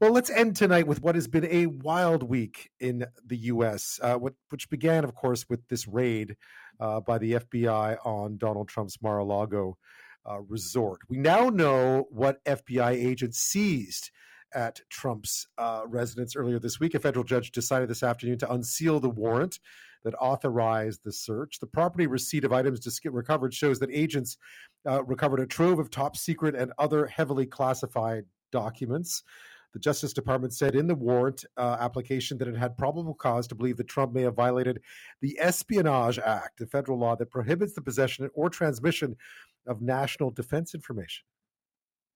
Well, let's end tonight with what has been a wild week in the U.S., uh, which began, of course, with this raid uh, by the FBI on Donald Trump's Mar a Lago uh, resort. We now know what FBI agents seized at Trump's uh, residence earlier this week. A federal judge decided this afternoon to unseal the warrant that authorized the search. The property receipt of items recovered shows that agents uh, recovered a trove of top secret and other heavily classified documents. The Justice Department said in the warrant uh, application that it had probable cause to believe that Trump may have violated the Espionage Act, a federal law that prohibits the possession or transmission of national defense information.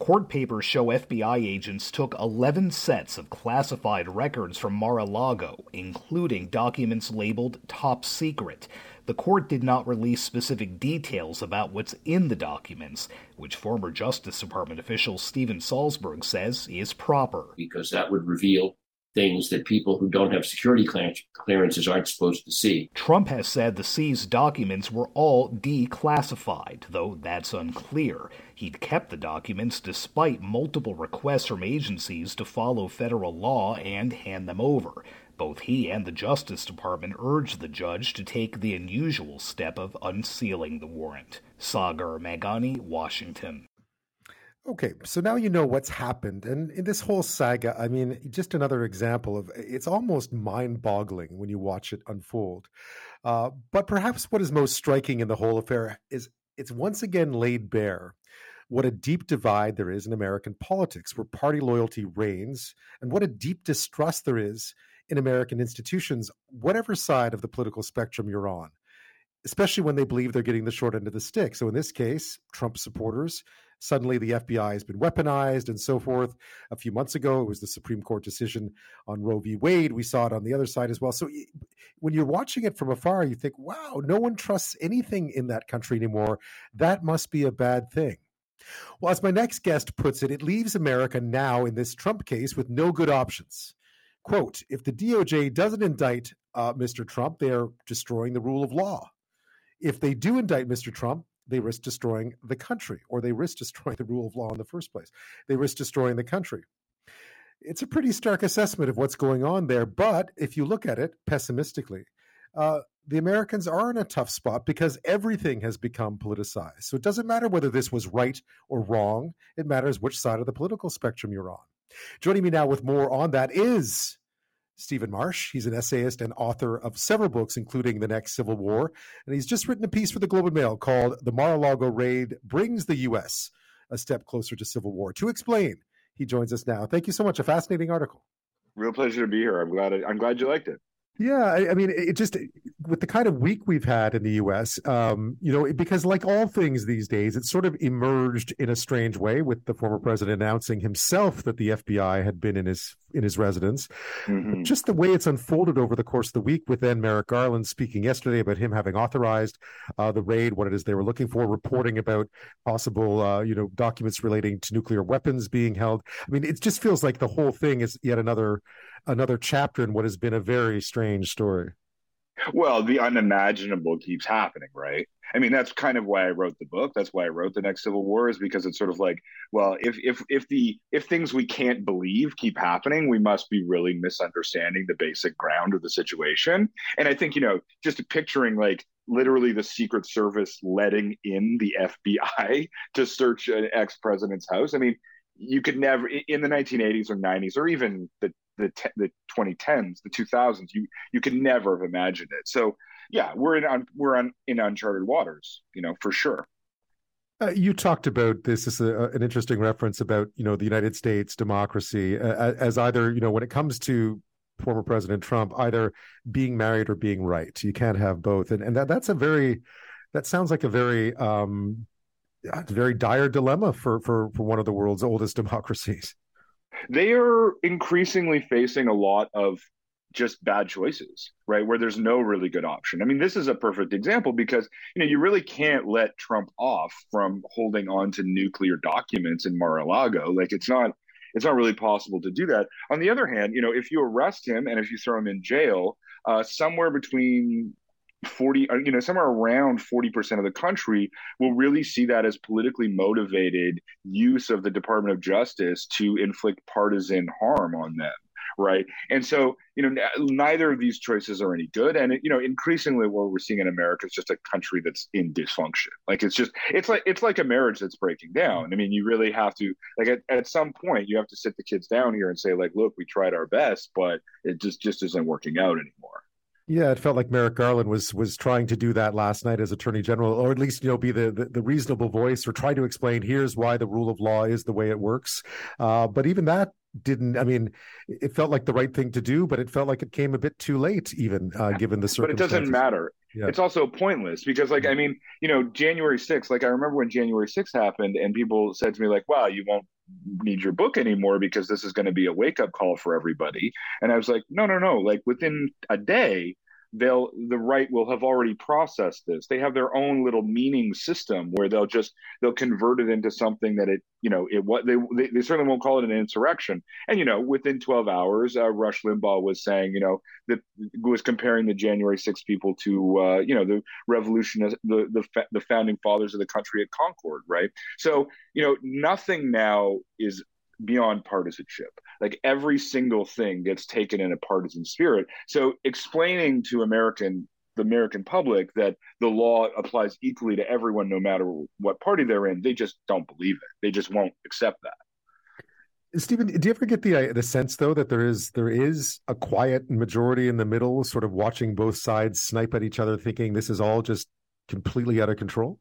Court papers show FBI agents took 11 sets of classified records from Mar a Lago, including documents labeled top secret. The court did not release specific details about what's in the documents, which former Justice Department official Steven Salzberg says is proper. Because that would reveal things that people who don't have security clearances aren't supposed to see. Trump has said the seized documents were all declassified, though that's unclear. He'd kept the documents despite multiple requests from agencies to follow federal law and hand them over. Both he and the Justice Department urged the judge to take the unusual step of unsealing the warrant. Sagar Meghani, Washington. Okay, so now you know what's happened. And in this whole saga, I mean, just another example of it's almost mind boggling when you watch it unfold. Uh, but perhaps what is most striking in the whole affair is it's once again laid bare what a deep divide there is in American politics, where party loyalty reigns, and what a deep distrust there is in American institutions, whatever side of the political spectrum you're on, especially when they believe they're getting the short end of the stick. So in this case, Trump supporters suddenly the FBI has been weaponized and so forth. A few months ago, it was the Supreme Court decision on Roe v. Wade. We saw it on the other side as well. So when you're watching it from afar, you think, wow, no one trusts anything in that country anymore. That must be a bad thing. Well, as my next guest puts it, it leaves America now in this Trump case with no good options. Quote If the DOJ doesn't indict uh, Mr. Trump, they are destroying the rule of law. If they do indict Mr. Trump, they risk destroying the country, or they risk destroying the rule of law in the first place. They risk destroying the country. It's a pretty stark assessment of what's going on there. But if you look at it pessimistically, uh, the Americans are in a tough spot because everything has become politicized. So it doesn't matter whether this was right or wrong, it matters which side of the political spectrum you're on. Joining me now with more on that is Stephen Marche. He's an essayist and author of several books, including The Next Civil War. And he's just written a piece for the Globe and Mail called The Mar a Lago Raid Brings the U.S. a Step Closer to Civil War. To explain, he joins us now. Thank you so much. A fascinating article. Real pleasure to be here. I'm glad. I'm glad you liked it. Yeah, I, I, mean, it just with the kind of week we've had in the U.S., um, you know, because like all things these days, it sort of emerged in a strange way with the former president announcing himself that the FBI had been in his in his residence. Mm-hmm. Just the way it's unfolded over the course of the week, with then Merrick Garland speaking yesterday about him having authorized uh, the raid, what it is they were looking for, reporting about possible, uh, you know, documents relating to nuclear weapons being held. I mean, it just feels like the whole thing is yet another another chapter in what has been a very strange story. Well, the unimaginable keeps happening, right? I mean, that's kind of why I wrote the book. That's why I wrote the next Civil War is because it's sort of like, well, if if if the if things we can't believe keep happening, we must be really misunderstanding the basic ground of the situation. And I think you know, just picturing like literally the Secret Service letting in the FBI to search an ex president's house. I mean, you could never in the 1980s or 90s or even the the the 2010s, the 2000s. You you could never have imagined it. So yeah, we're in on we're on in uncharted waters, you know, for sure. Uh, you talked about this as an interesting reference about you know the United States democracy uh, as either you know when it comes to former President Trump either being married or being right. You can't have both, and and that that's a very that sounds like a very um, very dire dilemma for for for one of the world's oldest democracies they are increasingly facing a lot of just bad choices, right? Where there's no really good option. I mean, this is a perfect example because you know you really can't let Trump off from holding on to nuclear documents in Mar-a-Lago. Like it's not it's not really possible to do that. On the other hand, you know, if you arrest him and if you throw him in jail, uh, somewhere between 40 uh, you know somewhere around 40% of the country will really see that as politically motivated use of the department of justice to inflict partisan harm on them right? And so you know neither of these choices are any good and you know increasingly what we're seeing in america is just a country that's in dysfunction. Like it's just it's like it's like a marriage that's breaking down. I mean you really have to like at, at some point you have to sit the kids down here and say like look we tried our best but it just just isn't working out anymore yeah, it felt like Merrick Garland was was trying to do that last night as Attorney General, or at least you know be the the, the reasonable voice, or try to explain here's why the rule of law is the way it works. Uh, but even that didn't. I mean, it felt like the right thing to do, but it felt like it came a bit too late, even uh, given the circumstances. But it doesn't matter. Yeah. It's also pointless because, like, I mean, you know, January 6th, like, I remember when January 6th happened, and people said to me, like, wow, you won't need your book anymore because this is going to be a wake up call for everybody. And I was like, no, no, no. Like, within a day, they'll the right will have already processed this. They have their own little meaning system where they'll just they'll convert it into something that it you know it what they, they, they certainly won't call it an insurrection. And you know within 12 hours uh, rush limbaugh was saying you know that was comparing the january 6 people to uh, you know the revolution the the the founding fathers of the country at concord right? So you know nothing now is beyond partisanship. Like every single thing gets taken in a partisan spirit. So explaining to American the American public that the law applies equally to everyone, no matter what party they're in, they just don't believe it. They just won't accept that. Stephen, do you ever get the the sense though that there is there is a quiet majority in the middle, sort of watching both sides snipe at each other, thinking this is all just completely out of control?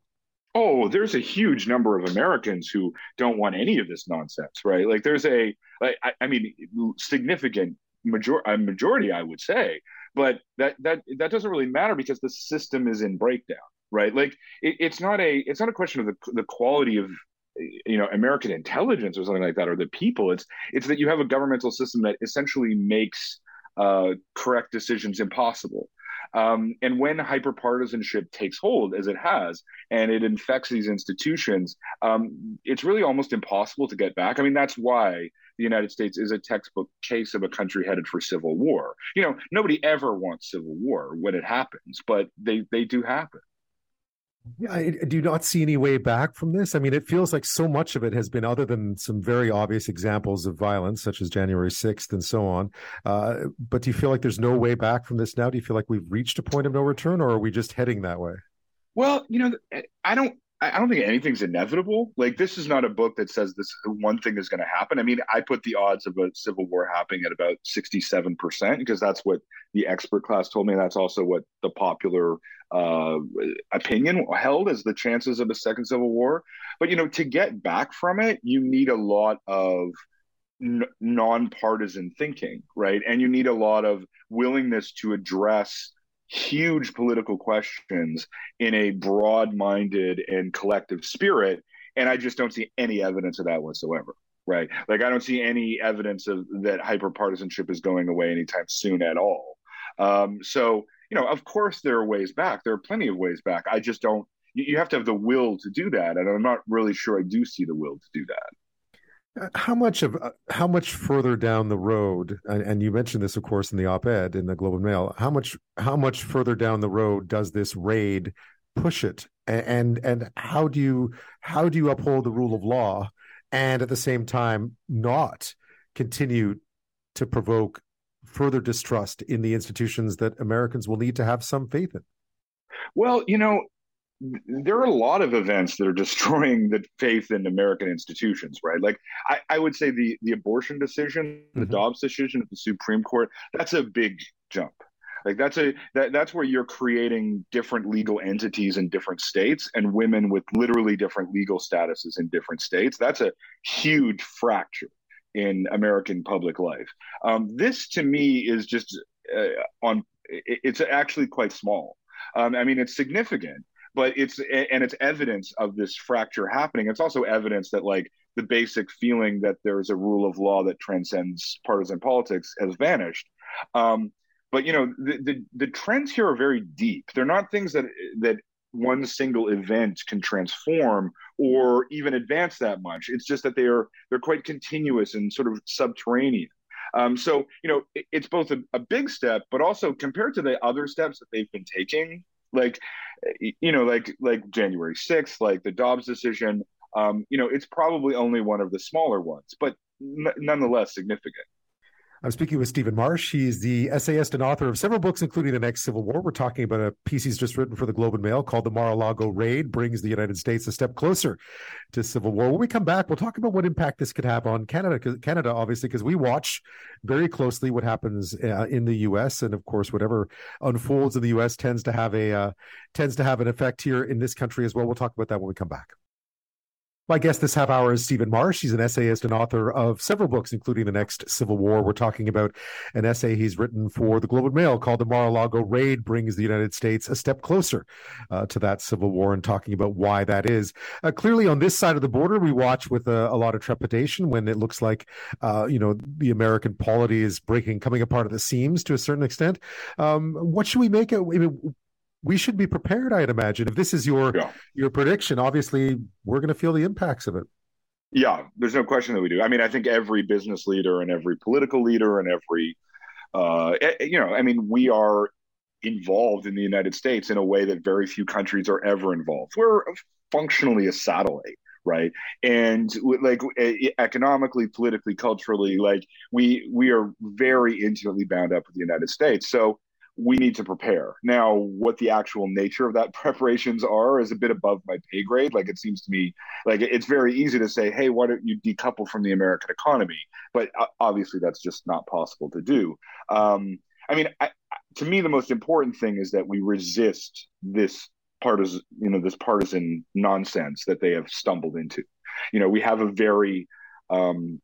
Oh there's a huge number of americans who don't want any of this nonsense right? Like there's a like i, I mean significant major a majority i would say but that that that doesn't really matter because the system is in breakdown right? Like it, it's not a it's not a question of the, the quality of you know american intelligence or something like that or the people. It's it's that you have a governmental system that essentially makes uh, correct decisions impossible um, and when hyperpartisanship takes hold, as it has, and it infects these institutions, um, it's really almost impossible to get back. I mean, that's why the United States is a textbook case of a country headed for civil war. You know, nobody ever wants civil war when it happens, but they they do happen. I do not see any way back from this. I mean, it feels like so much of it has been, other than some very obvious examples of violence, such as January 6th and so on. Uh, but do you feel like there's no way back from this now? Do you feel like we've reached a point of no return, or are we just heading that way? Well, you know, I don't. I don't think anything's inevitable. Like this is not a book that says this one thing is going to happen. I mean, I put the odds of a civil war happening at about sixty-seven percent because that's what the expert class told me. That's also what the popular uh, opinion held as the chances of a second civil war. But you know, to get back from it, you need a lot of n- nonpartisan thinking, right? And you need a lot of willingness to address huge political questions in a broad-minded and collective spirit. And I just don't see any evidence of that whatsoever right? Like I don't see any evidence of that hyperpartisanship is going away anytime soon at all. Um, so you know, of course there are ways back. There are plenty of ways back. I just don't. You, have to have the will to do that, and I'm not really sure I do see the will to do that. How much of how much further down the road, and, and you mentioned this, of course, in the op-ed in the Globe and Mail. How much how much further down the road does this raid push it, and and how do you how do you uphold the rule of law, and at the same time not continue to provoke further distrust in the institutions that Americans will need to have some faith in? Well, you know, there are a lot of events that are destroying the faith in American institutions, right? Like I, I would say the the abortion decision, the mm-hmm. Dobbs decision at the Supreme Court, that's a big jump. Like that's a that, that's where you're creating different legal entities in different states and women with literally different legal statuses in different states. That's a huge fracture in American public life. Um, this to me is just uh, on. It's actually quite small. Um, I mean, it's significant, but it's and it's evidence of this fracture happening. It's also evidence that like the basic feeling that there's a rule of law that transcends partisan politics has vanished. Um, but you know the, the, the trends here are very deep. They're not things that that one single event can transform or even advance that much. It's just that they are they're quite continuous and sort of subterranean. Um, so you know, it, it's both a, a big step, but also compared to the other steps that they've been taking, like you know, like like January sixth, like the Dobbs decision. Um, you know, it's probably only one of the smaller ones, but n- nonetheless significant. I'm speaking with Stephen Marche. He's the essayist and author of several books, including The Next Civil War. We're talking about a piece he's just written for the Globe and Mail called The Mar a Lago Raid Brings the United States a Step Closer to Civil War. When we come back, we'll talk about what impact this could have on Canada, Canada obviously, because we watch very closely what happens uh, in the U.S. And of course, whatever unfolds in the U.S. tends to have a uh, tends to have an effect here in this country as well. We'll talk about that when we come back. My guest this half hour is Stephen Marche. He's an essayist and author of several books, including The Next Civil War. We're talking about an essay he's written for the Globe and Mail called The Mar-a-Lago Raid Brings the United States a Step Closer uh, to that Civil War and talking about why that is. Uh, clearly, on this side of the border, we watch with a, a lot of trepidation when it looks like, uh, you know, the American polity is breaking, coming apart at the seams to a certain extent. Um, what should we make it? I mean, we should be prepared i'd imagine if this is your yeah. your prediction. Obviously we're going to feel the impacts of it. Yeah there's no question that we do. I mean i think every business leader and every political leader and every uh, eh, eh, you know i mean we are involved in the united states in a way that very few countries are ever involved. We're functionally a satellite right? And like economically politically culturally like we we are very intimately bound up with the united states. So we need to prepare. Now, what the actual nature of that preparations are is a bit above my pay grade. Like it seems to me like it's very easy to say, "Hey, why don't you decouple from the American economy?" But uh, obviously, that's just not possible to do. Um, I mean, I, to me, the most important thing is that we resist this partisan, you know, this partisan nonsense that they have stumbled into. You know, we have a very um,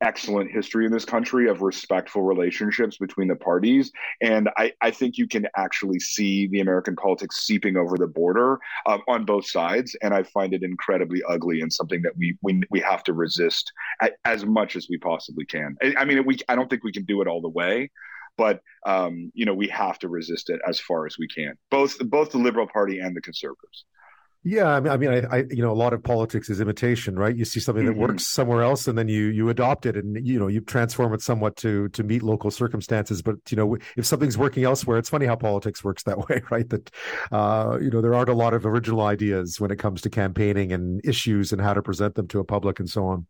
excellent history in this country of respectful relationships between the parties. And I, I think you can actually see the American politics seeping over the border uh, on both sides. And I find it incredibly ugly and something that we we, we have to resist as much as we possibly can. I, I mean, we I don't think we can do it all the way. But um, you know we have to resist it as far as we can, both both the Liberal Party and the Conservatives. Yeah, I mean, I mean, I, I, you know, a lot of politics is imitation, right? You see something that mm-hmm. works somewhere else, and then you you adopt it, and you know, you transform it somewhat to to meet local circumstances. But you know, if something's working elsewhere, it's funny how politics works that way, right? That uh, you know, there aren't a lot of original ideas when it comes to campaigning and issues and how to present them to a public and so on.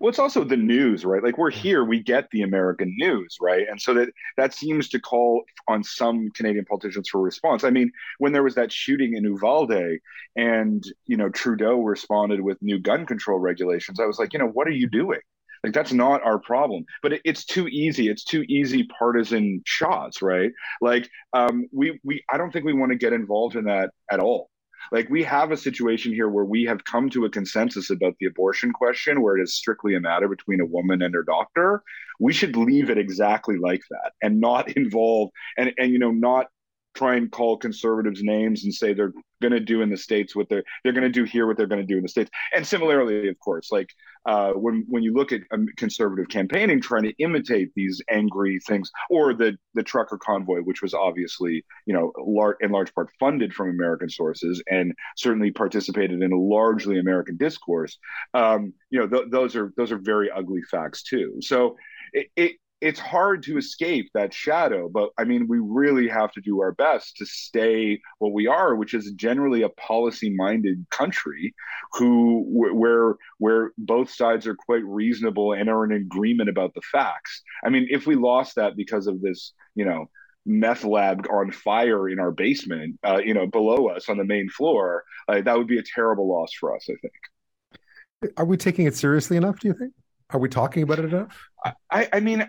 Well, it's also the news, right? Like we're here, we get the American news, right? And so that that seems to call on some Canadian politicians for response. I mean, when there was that shooting in Uvalde, and you know Trudeau responded with new gun control regulations, I was like, you know, what are you doing? Like that's not our problem. But it, it's too easy. It's too easy partisan shots, right? Like um, we we I don't think we want to get involved in that at all. Like we have a situation here where we have come to a consensus about the abortion question, where it is strictly a matter between a woman and her doctor. We should leave it exactly like that and not involve and and you know not try and call conservatives names and say they're going to do in the states what they're they're going to do here what they're going to do in the states. And similarly of course like uh, when when you look at um, conservative campaigning trying to imitate these angry things or the the trucker convoy which was obviously you know lar- in large part funded from american sources and certainly participated in a largely american discourse um, you know th- those are those are very ugly facts too. So it, it it's hard to escape that shadow but i mean we really have to do our best to stay what we are which is generally a policy minded country who where where both sides are quite reasonable and are in agreement about the facts. I mean if we lost that because of this you know meth lab on fire in our basement uh, you know below us on the main floor uh, that would be a terrible loss for us i think. Are we taking it seriously enough do you think? Are we talking about it enough? I, I mean,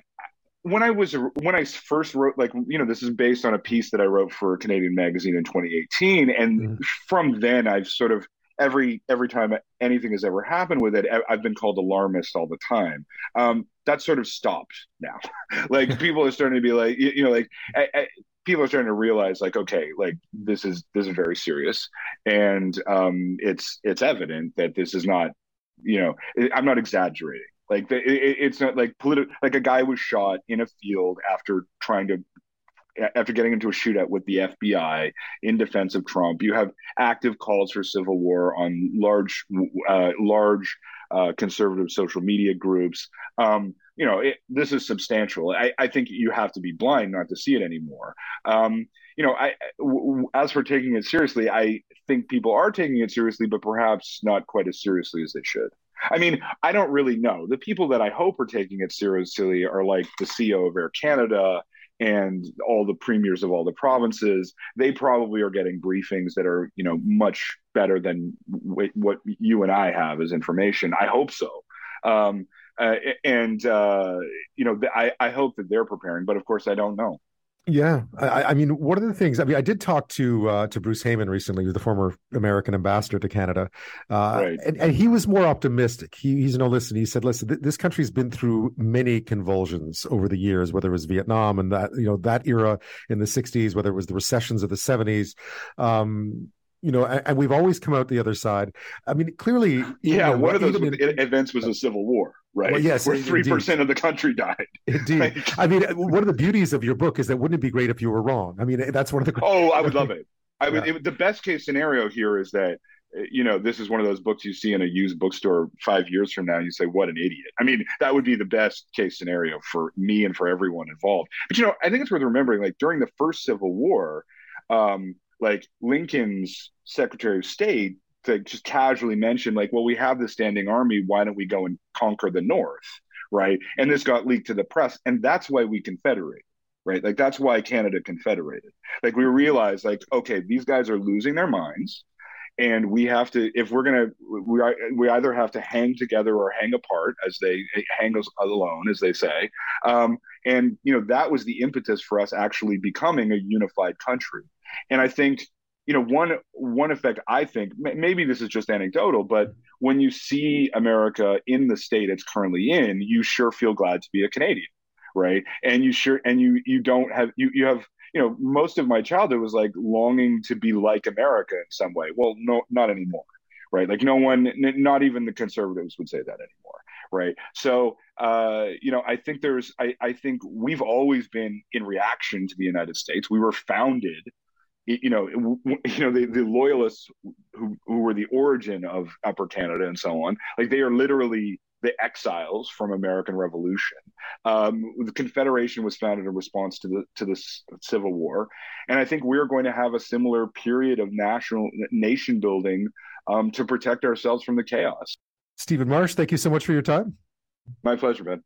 when I was when I first wrote, like you know, this is based on a piece that I wrote for Canadian Magazine in 2018, and mm. from then I've sort of every every time anything has ever happened with it, I've been called alarmist all the time. Um, that sort of stopped now. like people are starting to be like, you, you know, like I, I, people are starting to realize, like, okay, like this is this is very serious, and um, it's it's evident that this is not, you know, I'm not exaggerating. Like it, it's not like political. Like a guy was shot in a field after trying to after getting into a shootout with the FBI in defense of Trump. You have active calls for civil war on large, uh, large uh, conservative social media groups. Um, you know, it, this is substantial. I, I, think you have to be blind not to see it anymore. Um, you know, I, w- as for taking it seriously, I think people are taking it seriously, but perhaps not quite as seriously as they should. I mean, I don't really know. The people that I hope are taking it seriously are like the CEO of Air Canada and all the premiers of all the provinces. They probably are getting briefings that are, you know, much better than w- what you and I have as information. I hope so. Um, uh, and uh, you know, I, I hope that they're preparing, but of course, I don't know. Yeah, I, I, mean, one of the things I mean, I did talk to uh, to Bruce Heyman recently, the former American ambassador to Canada, uh, right. and, and, he was more optimistic. He, he's no listen. He said, "Listen, th- this country's been through many convulsions over the years, whether it was Vietnam and that you know that era in the '60s, whether it was the recessions of the '70s." Um, you know, and, and, we've always come out the other side. I mean, clearly, yeah. You know, one of those in, events was a civil war, right? Well, yes, where three percent of the country died. Indeed. Like, I mean, one of the beauties of your book is that wouldn't it be great if you were wrong? I mean, that's one of the. Oh, I would love it. I mean, yeah. the best case scenario here is that you know this is one of those books you see in a used bookstore five years from now. And you say, "What an idiot!" I mean, that would be the best case scenario for me and for everyone involved. But you know, I think it's worth remembering, like during the first Civil War. Um, like Lincoln's Secretary of State to just casually mention, like, well, we have the standing army. Why don't we go and conquer the North? Right. And this got leaked to the press. And that's why we confederate. Right. Like, that's why Canada confederated. Like, we realized, like, okay, these guys are losing their minds. And we have to, if we're going to, we, we either have to hang together or hang apart, as they hang us alone, as they say. Um, and, you know, that was the impetus for us actually becoming a unified country and I think, you know, one one effect I think maybe this is just anecdotal, but when you see America in the state it's currently in, you sure feel glad to be a Canadian, right? And you sure and you you don't have you you have you know most of my childhood was like longing to be like America in some way. Well, no, not anymore, right? Like no one, not even the conservatives would say that anymore, right? So uh, you know, I think there's, I, I think we've always been in reaction to the United States. We were founded you know, you know, the, the loyalists who, who were the origin of Upper Canada and so on, like they are literally the exiles from American Revolution. Um, the Confederation was founded in response to the to the Civil War, and I think we're going to have a similar period of national nation building um, to protect ourselves from the chaos. Stephen Marche, thank you so much for your time. My pleasure, Ben.